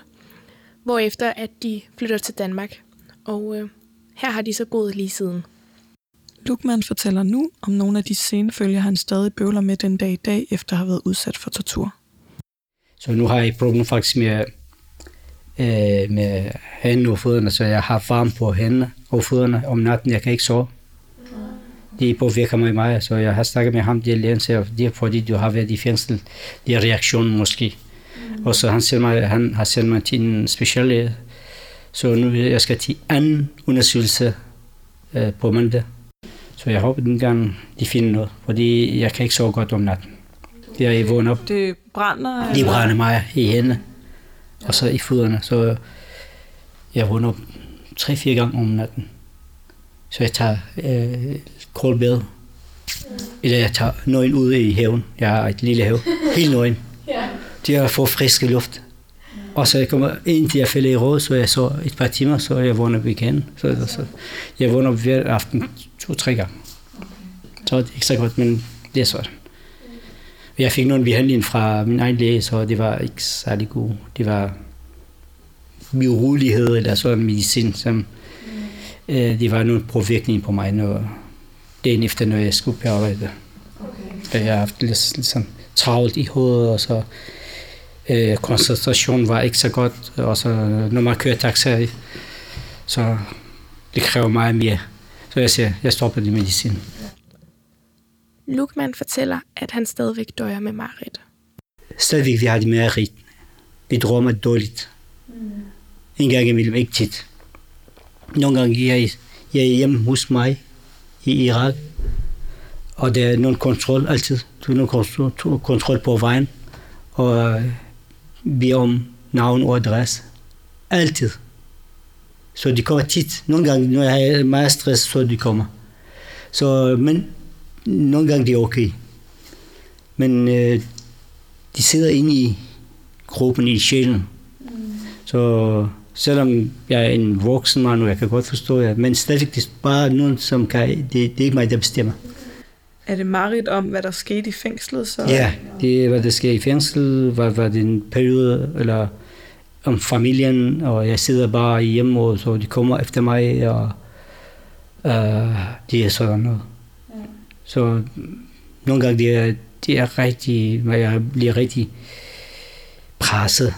hvorefter at de flytter til Danmark. Og øh, her har de så gået lige siden. Lukman fortæller nu om nogle af de scenefølger, han stadig bøvler med den dag i dag, efter at have været udsat for tortur. Så nu har jeg problem faktisk med, øh, med hændene og fødderne, så jeg har varme på hændene og fødderne om natten. Jeg kan ikke sove. Det påvirker mig meget, så jeg har snakket med ham, det lægen, så det er fordi, du har været i fængsel. Det er reaktionen måske. Mm. Og så han, siger mig, han har sendt mig til en speciallæge, så nu jeg skal til anden undersøgelse øh, på mandag. Så jeg håber, den gang de finder noget, fordi jeg kan ikke sove godt om natten. Det er jeg vågnet op. Det brænder? De brænder mig i hændene, og så i fødderne. Så jeg vågner op tre-fire gange om natten. Så jeg tager øh, kold bad. Eller jeg tager nøgen ud i haven. Jeg har et lille have. Helt nøgen. Det er at få frisk luft. Og så jeg kommer ind til jeg falder i råd, så jeg så et par timer, så jeg vågner igen. Så, så jeg vågner hver aften to-tre gange. Så det er ikke så godt, men det er sådan. Jeg fik nogle behandling fra min egen læge, så det var ikke særlig god. Det var biurolighed eller sådan medicin, som øh, det var nogle påvirkning på mig, når, dagen efter, når jeg skulle på arbejde. Okay. Jeg har haft lidt ligesom, travlt i hovedet, og så øh, koncentrationen var ikke så godt, og så når man kører taxa, så det kræver meget mere. Så jeg siger, jeg stopper det medicin. Lukman fortæller, at han stadigvæk døjer med Marit. Stadigvæk vi har det med rit. Vi drømmer dårligt. Mm. En gang imellem, ikke tit. Nogle gange jeg, jeg er hjemme hos mig i Irak, og der er nogen kontrol altid. Du er nogen kontrol, kontrol på vejen, og øh, vi om navn og adresse. Altid. Så de kommer tit. Nogle gange, når jeg er meget stress, så de kommer. Så, øh, men nogle gange det er okay. Men øh, de sidder inde i gruppen i sjælen. Mm. Så selvom jeg er en voksen mand, og jeg kan godt forstå det, men stadig det er bare nogen, som kan, det, det er ikke mig, der bestemmer. Er det Marit om, hvad der skete i fængslet? Så? Ja, det er, hvad der sker i fængslet, hvad var det en periode, eller om familien, og jeg sidder bare hjemme, og så de kommer efter mig, og uh, det er sådan noget. Så nogle gange det er, det er rigtig, jeg bliver rigtig presset.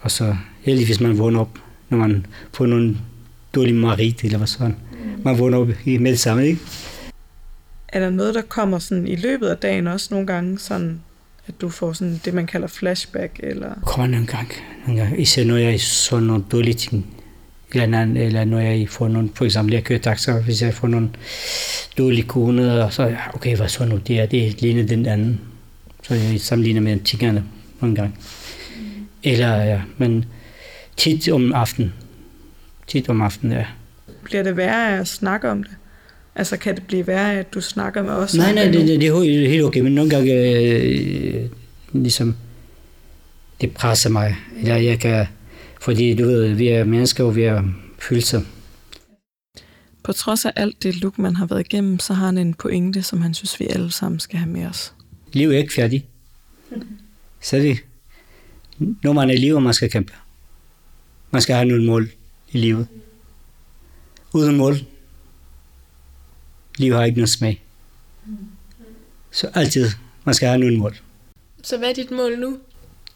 Og så heldigvis man vågner op, når man får nogle dårlige marit eller hvad sådan. Man vågner op med det samme, ikke? Er der noget, der kommer sådan i løbet af dagen også nogle gange, sådan at du får sådan det, man kalder flashback? Eller? Kommer nogle gange, nogle gange. Især når jeg så nogle dårlige ting eller, eller når jeg får nogle, for eksempel jeg kører taxa, hvis jeg får nogle dårlige kone, og så, okay, hvad så nu, det er, det ligner den anden. Så jeg sammenligner med tingene nogle gange. Mm. Eller, ja, men tit om aftenen. Tit om aftenen, ja. Bliver det værre at snakke om det? Altså kan det blive værre, at du snakker med os? Nej, nej, det, det, det er helt okay, men nogle gange øh, ligesom, det presser mig. Eller jeg kan, fordi du ved, vi er mennesker, og vi er følelser. På trods af alt det look, man har været igennem, så har han en pointe, som han synes, vi alle sammen skal have med os. Livet er ikke færdigt. Så det, når man er i livet, man skal kæmpe. Man skal have nogle mål i livet. Uden mål, livet har ikke noget smag. Så altid, man skal have nogle mål. Så hvad er dit mål nu?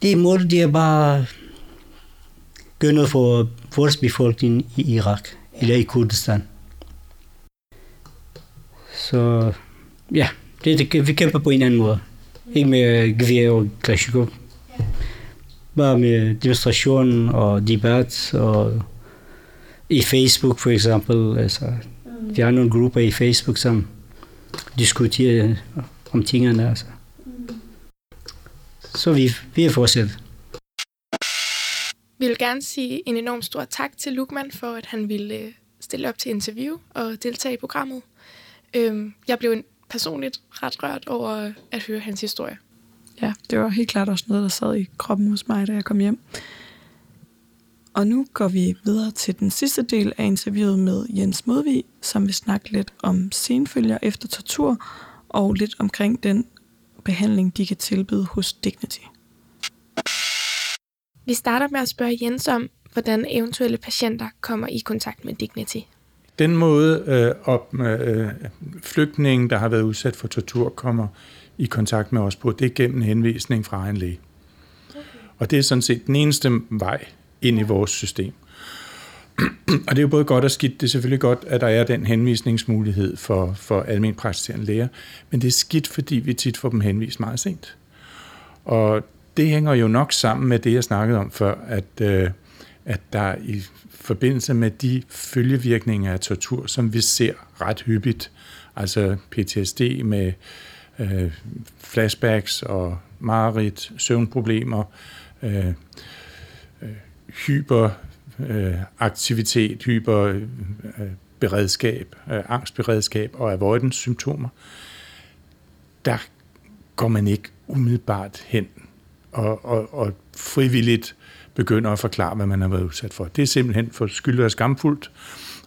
Det mål, det er bare gøre noget for vores befolkning i Irak, eller i Kurdistan. Så ja, det, det, vi kæmper på en anden måde. Ikke med gevær og Kalashnikov. Bare med demonstration og debat og i Facebook for eksempel. Altså, vi har nogle grupper i Facebook, som diskuterer om tingene. Altså. Så vi, vi er fortsat. Vi vil gerne sige en enorm stor tak til Lukman for, at han ville øh, stille op til interview og deltage i programmet. Øhm, jeg blev personligt ret rørt over at høre hans historie. Ja, det var helt klart også noget, der sad i kroppen hos mig, da jeg kom hjem. Og nu går vi videre til den sidste del af interviewet med Jens Modvig, som vil snakke lidt om senfølger efter tortur, og lidt omkring den behandling de kan tilbyde hos Dignity. Vi starter med at spørge Jens om, hvordan eventuelle patienter kommer i kontakt med Dignity. Den måde, øh, op, øh, flygtningen, der har været udsat for tortur, kommer i kontakt med os på, det er gennem henvisning fra en læge. Og det er sådan set den eneste vej ind i vores system. og det er jo både godt og skidt. Det er selvfølgelig godt, at der er den henvisningsmulighed for, for almen praktiserende læger, men det er skidt, fordi vi tit får dem henvist meget sent. Og det hænger jo nok sammen med det, jeg snakkede om før, at, øh, at der i forbindelse med de følgevirkninger af tortur, som vi ser ret hyppigt, altså PTSD med øh, flashbacks og mareridt, søvnproblemer, øh, øh, hyperaktivitet, øh, hyperberedskab, øh, øh, angstberedskab og avoidance symptomer, der går man ikke umiddelbart hen og, og, og frivilligt begynder at forklare, hvad man har været udsat for. Det er simpelthen for skyld og skamfuldt,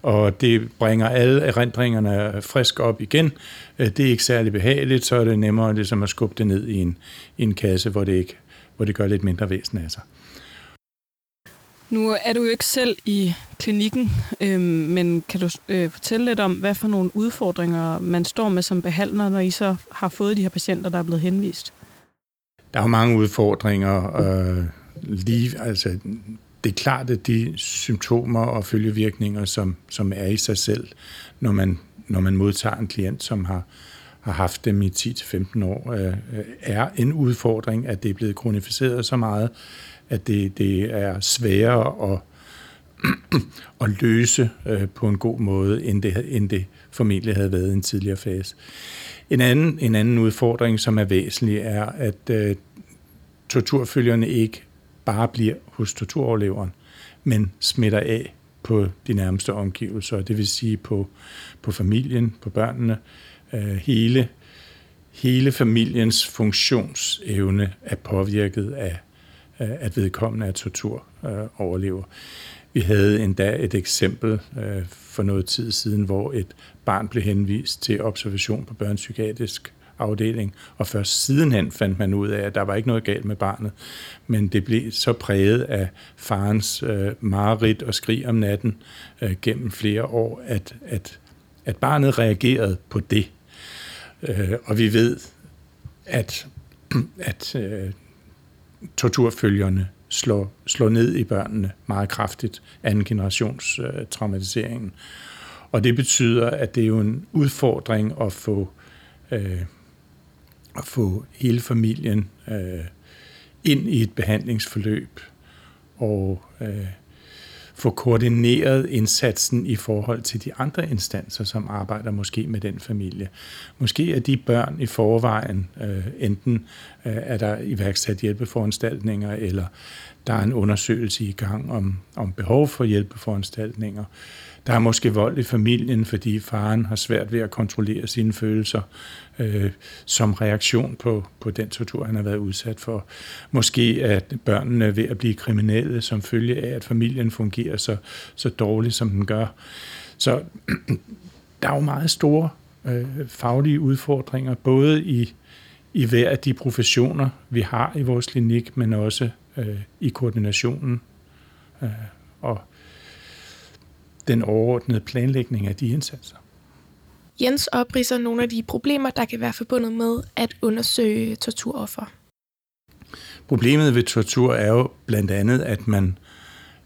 og det bringer alle erindringerne frisk op igen. Øh, det er ikke særlig behageligt, så er det nemmere ligesom at skubbe det ned i en, i en kasse, hvor det, ikke, hvor det gør lidt mindre væsen af sig. Nu er du jo ikke selv i klinikken, øh, men kan du øh, fortælle lidt om, hvad for nogle udfordringer man står med som behandler, når I så har fået de her patienter, der er blevet henvist? Der er jo mange udfordringer. Øh, lige, altså, det er klart, at de symptomer og følgevirkninger, som, som er i sig selv, når man, når man modtager en klient, som har, har haft dem i 10-15 år, øh, er en udfordring, at det er blevet kronificeret så meget, at det, det er sværere at, at løse øh, på en god måde, end det, end det formentlig havde været i en tidligere fase. En anden, en anden udfordring, som er væsentlig, er, at øh, torturfølgerne ikke bare bliver hos torturoverleveren, men smitter af på de nærmeste omgivelser, det vil sige på, på familien, på børnene, øh, hele, hele familiens funktionsevne er påvirket af, at vedkommende er torturoverlever. Øh, Vi havde endda et eksempel øh, for noget tid siden, hvor et barn blev henvist til observation på børnepsykiatrisk afdeling, og først sidenhen fandt man ud af, at der var ikke noget galt med barnet, men det blev så præget af farens øh, mareridt og skrig om natten øh, gennem flere år, at, at, at barnet reagerede på det. Øh, og vi ved, at, at øh, torturfølgerne slår, slår ned i børnene meget kraftigt, anden generations øh, traumatiseringen. Og det betyder, at det er jo en udfordring at få øh, at få hele familien øh, ind i et behandlingsforløb og øh, få koordineret indsatsen i forhold til de andre instanser, som arbejder måske med den familie. Måske er de børn i forvejen, øh, enten øh, er der iværksat hjælpeforanstaltninger, eller der er en undersøgelse i gang om, om behov for hjælpeforanstaltninger. Der er måske vold i familien, fordi faren har svært ved at kontrollere sine følelser øh, som reaktion på, på den tortur, han har været udsat for. Måske at børnene ved at blive kriminelle som følge af, at familien fungerer så, så dårligt, som den gør. Så der er jo meget store øh, faglige udfordringer, både i, i hver af de professioner, vi har i vores klinik, men også øh, i koordinationen. Øh, den overordnede planlægning af de indsatser. Jens opriser nogle af de problemer, der kan være forbundet med at undersøge torturoffer. Problemet ved tortur er jo blandt andet, at man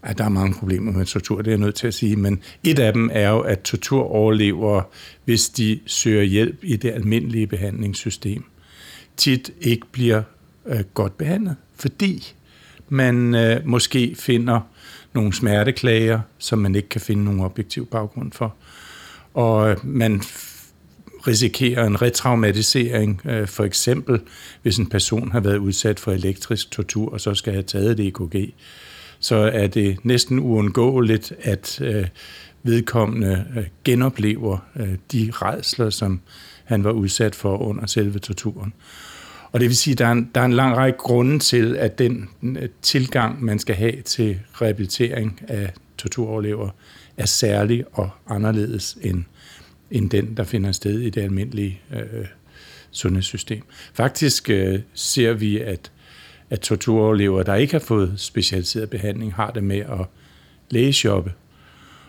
at der er mange problemer med tortur, det er jeg nødt til at sige, men et af dem er jo, at tortur overlever, hvis de søger hjælp i det almindelige behandlingssystem, tit ikke bliver øh, godt behandlet, fordi man øh, måske finder nogle smerteklager, som man ikke kan finde nogen objektiv baggrund for. Og øh, man risikerer en retraumatisering, øh, for eksempel hvis en person har været udsat for elektrisk tortur, og så skal have taget det EKG, så er det næsten uundgåeligt, at øh, vedkommende genoplever de redsler, som han var udsat for under selve torturen. Og det vil sige, at der er en, der er en lang række grunde til, at den øh, tilgang, man skal have til rehabilitering af torturoverlever, er særlig og anderledes end, end den, der finder sted i det almindelige øh, sundhedssystem. Faktisk øh, ser vi, at, at torturoverlever, der ikke har fået specialiseret behandling, har det med at lægeshoppe.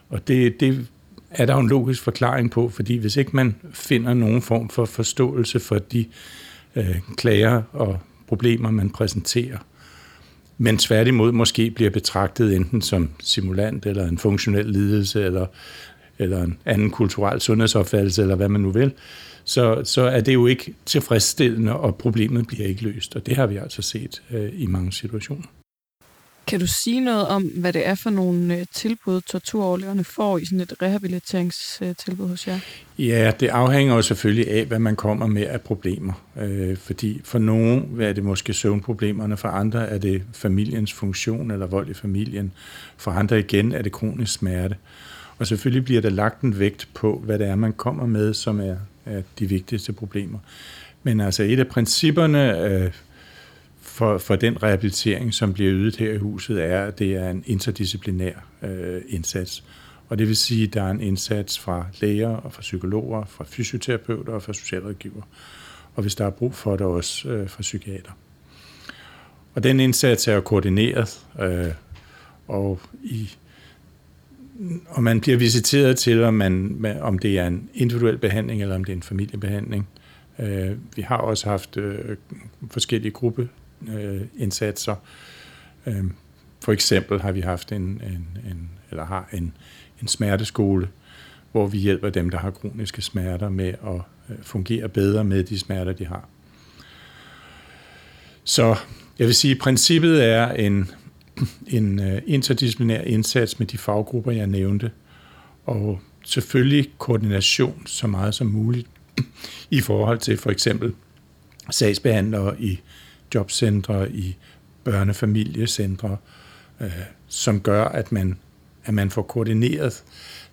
Og det, det er der jo en logisk forklaring på, fordi hvis ikke man finder nogen form for forståelse for de øh, klager og problemer, man præsenterer, men tværtimod måske bliver betragtet enten som simulant eller en funktionel lidelse eller, eller en anden kulturel sundhedsopfattelse eller hvad man nu vil, så, så er det jo ikke tilfredsstillende, og problemet bliver ikke løst. Og det har vi altså set øh, i mange situationer. Kan du sige noget om, hvad det er for nogle øh, tilbud, torturoverleverne får i sådan et rehabiliteringstilbud hos jer? Ja, det afhænger jo selvfølgelig af, hvad man kommer med af problemer. Øh, fordi for nogen er det måske søvnproblemerne, for andre er det familiens funktion eller vold i familien. For andre igen er det kronisk smerte. Og selvfølgelig bliver der lagt en vægt på, hvad det er, man kommer med, som er, er de vigtigste problemer. Men altså et af principperne øh, for, for den rehabilitering, som bliver ydet her i huset, er, at det er en interdisciplinær øh, indsats. Og det vil sige, at der er en indsats fra læger og fra psykologer, fra fysioterapeuter og fra socialrådgiver. Og hvis der er brug for det, også øh, fra psykiater. Og den indsats er jo koordineret, øh, og, i, og man bliver visiteret til, om, man, om det er en individuel behandling, eller om det er en familiebehandling. Øh, vi har også haft øh, forskellige gruppe øh, indsatser. Øh, for eksempel har vi haft en, en, en eller har en, en smerteskole, hvor vi hjælper dem, der har kroniske smerter med at øh, fungere bedre med de smerter, de har. Så jeg vil sige, at princippet er en, en øh, interdisciplinær indsats med de faggrupper, jeg nævnte, og selvfølgelig koordination så meget som muligt i forhold til for eksempel sagsbehandlere i jobcentre, i børnefamiliecentre, øh, som gør, at man, at man får koordineret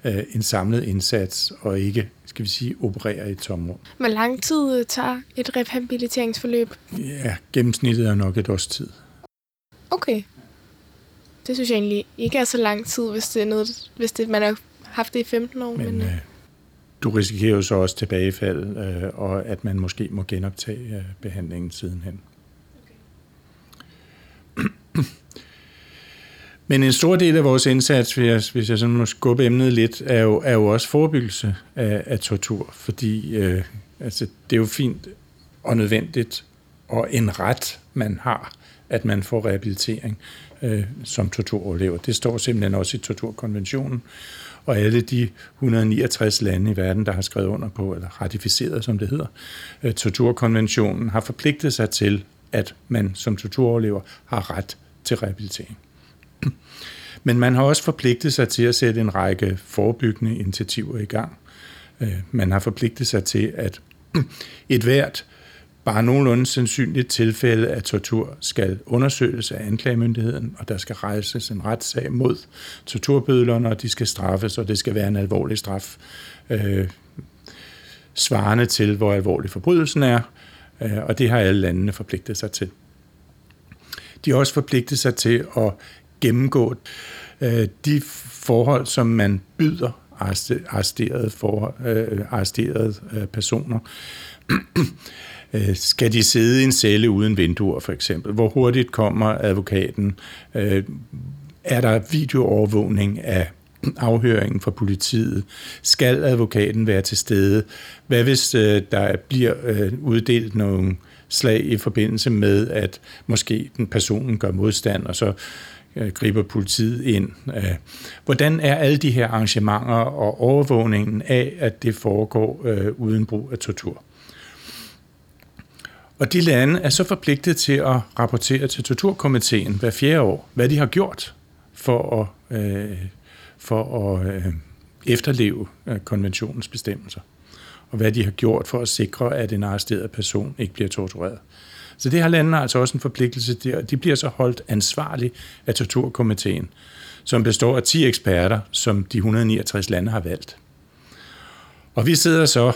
øh, en samlet indsats, og ikke, skal vi sige, opererer i et tomrum. Hvor lang tid tager et rehabiliteringsforløb? Ja, gennemsnittet er nok et års tid. Okay. Det synes jeg egentlig ikke er så lang tid, hvis det er noget, hvis det, man har haft det i 15 år. Men, men øh, du risikerer jo så også tilbagefald, øh, og at man måske må genoptage øh, behandlingen sidenhen. Men en stor del af vores indsats, hvis jeg, hvis jeg sådan må skubbe emnet lidt, er jo, er jo også forebyggelse af, af tortur, fordi øh, altså, det er jo fint og nødvendigt, og en ret, man har, at man får rehabilitering øh, som torturoverlever. Det står simpelthen også i torturkonventionen, og alle de 169 lande i verden, der har skrevet under på, eller ratificeret, som det hedder, øh, torturkonventionen, har forpligtet sig til, at man som torturoverlever har ret til rehabilitering. Men man har også forpligtet sig til at sætte en række forebyggende initiativer i gang. Øh, man har forpligtet sig til, at et hvert bare nogenlunde sandsynligt tilfælde af tortur skal undersøges af anklagemyndigheden, og der skal rejses en retssag mod torturbødlerne, og de skal straffes, og det skal være en alvorlig straf, øh, svarende til, hvor alvorlig forbrydelsen er, øh, og det har alle landene forpligtet sig til. De har også forpligtet sig til at gennemgå øh, de forhold, som man byder arresterede, for, øh, arresterede øh, personer. Øh, skal de sidde i en celle uden vinduer, for eksempel? Hvor hurtigt kommer advokaten? Øh, er der videoovervågning af afhøringen fra politiet? Skal advokaten være til stede? Hvad hvis øh, der bliver øh, uddelt nogle slag i forbindelse med, at måske den personen gør modstand, og så øh, griber politiet ind. Øh, hvordan er alle de her arrangementer og overvågningen af, at det foregår øh, uden brug af tortur? Og de lande er så forpligtet til at rapportere til torturkomiteen hver fjerde år, hvad de har gjort for at, øh, for at øh, efterleve øh, konventionens bestemmelser, og hvad de har gjort for at sikre, at en arresteret person ikke bliver tortureret. Så det har landene altså også en forpligtelse til, de bliver så holdt ansvarlige af torturkomiteen, som består af 10 eksperter, som de 169 lande har valgt. Og vi sidder så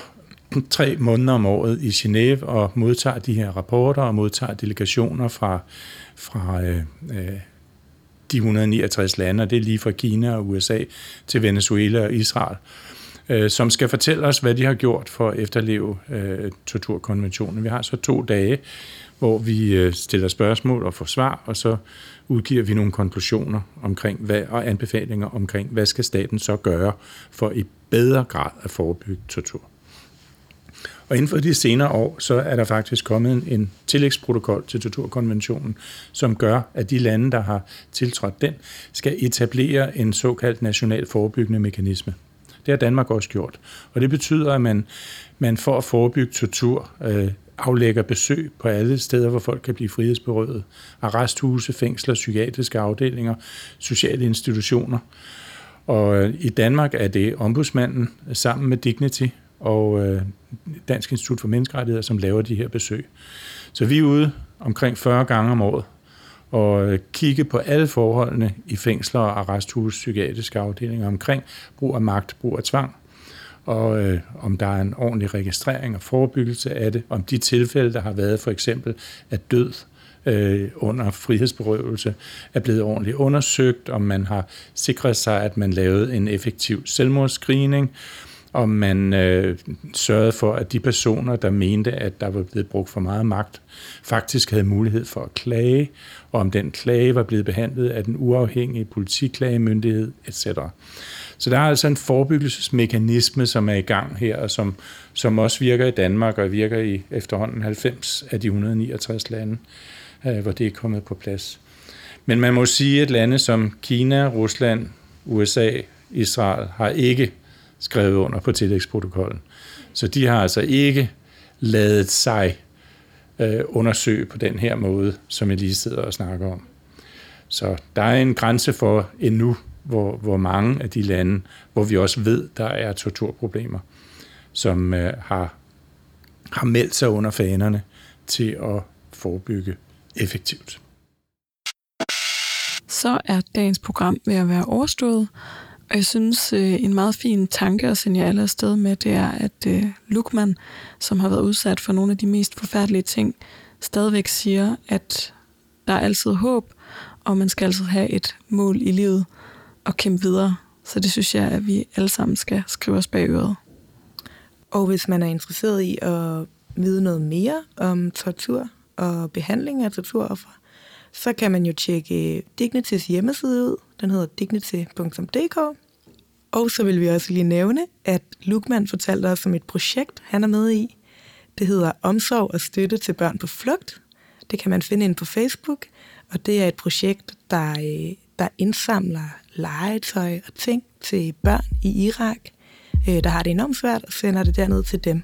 tre måneder om året i Genève og modtager de her rapporter og modtager delegationer fra, fra øh, øh de 169 lande, og det er lige fra Kina og USA til Venezuela og Israel, øh, Øh, som skal fortælle os, hvad de har gjort for at efterleve øh, torturkonventionen. Vi har så to dage, hvor vi øh, stiller spørgsmål og får svar, og så udgiver vi nogle konklusioner omkring hvad, og anbefalinger omkring, hvad skal staten så gøre for i bedre grad at forebygge tortur. Og inden for de senere år, så er der faktisk kommet en, en tillægsprotokol til torturkonventionen, som gør, at de lande, der har tiltrådt den, skal etablere en såkaldt national forebyggende mekanisme. Det har Danmark også gjort. Og det betyder, at man, man for at forebygge tortur øh, aflægger besøg på alle steder, hvor folk kan blive frihedsberøvet. Arresthuse, fængsler, psykiatriske afdelinger, sociale institutioner. Og øh, i Danmark er det ombudsmanden sammen med Dignity og øh, Dansk Institut for Menneskerettigheder, som laver de her besøg. Så vi er ude omkring 40 gange om året og øh, kigge på alle forholdene i fængsler og arresthus, psykiatriske afdelinger omkring brug af magt, brug af tvang, og øh, om der er en ordentlig registrering og forebyggelse af det, om de tilfælde, der har været for eksempel af død øh, under frihedsberøvelse, er blevet ordentligt undersøgt, om man har sikret sig, at man lavede en effektiv selvmordsscreening, om man øh, sørgede for, at de personer, der mente, at der var blevet brugt for meget magt, faktisk havde mulighed for at klage, og om den klage var blevet behandlet af den uafhængige politiklagemyndighed, etc. Så der er altså en forebyggelsesmekanisme, som er i gang her, og som, som også virker i Danmark, og virker i efterhånden 90 af de 169 lande, øh, hvor det er kommet på plads. Men man må sige, at lande som Kina, Rusland, USA, Israel har ikke skrevet under på tillægsprotokollen. Så de har altså ikke lavet sig øh, undersøge på den her måde, som jeg lige sidder og snakker om. Så der er en grænse for endnu, hvor, hvor mange af de lande, hvor vi også ved, der er torturproblemer, som øh, har, har meldt sig under fanerne til at forebygge effektivt. Så er dagens program ved at være overstået, og jeg synes, øh, en meget fin tanke at sende jer alle afsted med, det er, at øh, Lukman, som har været udsat for nogle af de mest forfærdelige ting, stadigvæk siger, at der er altid håb, og man skal altid have et mål i livet og kæmpe videre. Så det synes jeg, at vi alle sammen skal skrive os bag øret. Og hvis man er interesseret i at vide noget mere om tortur og behandling af torturoffer, så kan man jo tjekke Dignities hjemmeside ud. Den hedder dignity.dk. Og så vil vi også lige nævne, at Lukman fortalte os om et projekt, han er med i. Det hedder Omsorg og støtte til børn på flugt. Det kan man finde ind på Facebook, og det er et projekt, der, øh, der indsamler legetøj og ting til børn i Irak, øh, der har det enormt svært, og sender det derned til dem.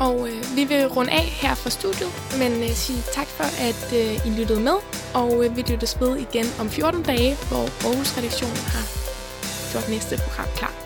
Og øh, vi vil runde af her fra studiet, men øh, sige tak for, at øh, I lyttede med. Og øh, vi lyttes ved igen om 14 dage, hvor Aarhus Redaktion har gjort næste program klar.